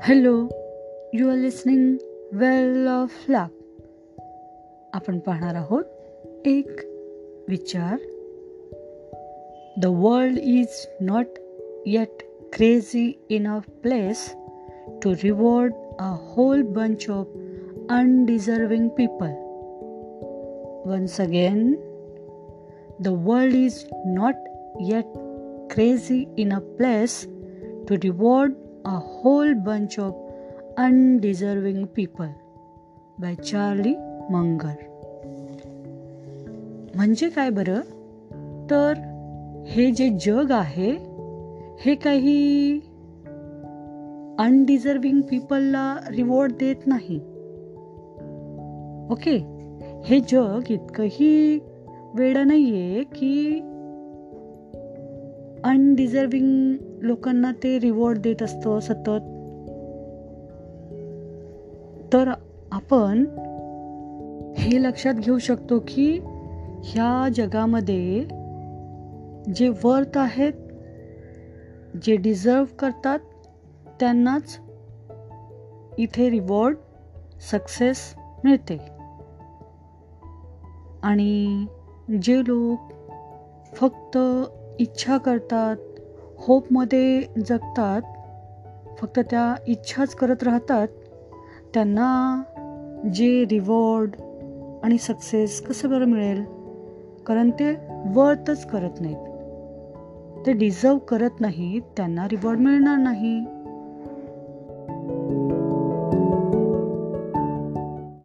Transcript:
hello you are listening well of luck आपण पाहणार आहोत एक विचार the world is not yet crazy in a place to reward a whole bunch of undeserving people once again the world is not yet crazy in a place to reward a whole bunch of undeserving people by Charlie Munger म्हणजे काय बरं? तर हे जे जग आहे हे काही अनडिझर्विंग पीपलला रिवॉर्ड देत नाही. ओके हे जग इतकंही वेळ आहे की अनडिझर्विंग लोकांना ते रिवॉर्ड देत असतं सतत. तर आपण हे लक्षात घेऊ शकतो की ह्या जगामध्ये जे वर्थ आहेत जे डिझर्व करतात त्यांनाच इथे रिवॉर्ड सक्सेस मिळते. आणि जे लोक फक्त इच्छा करतात होपमध्ये जगतात फक्त त्या इच्छाच करत राहतात त्यांना जे रिवॉर्ड आणि सक्सेस कसं बरं मिळेल? कारण ते वर्थच करत नाहीत. ते डिझर्व करत नाहीत त्यांना रिवॉर्ड मिळणार नाही.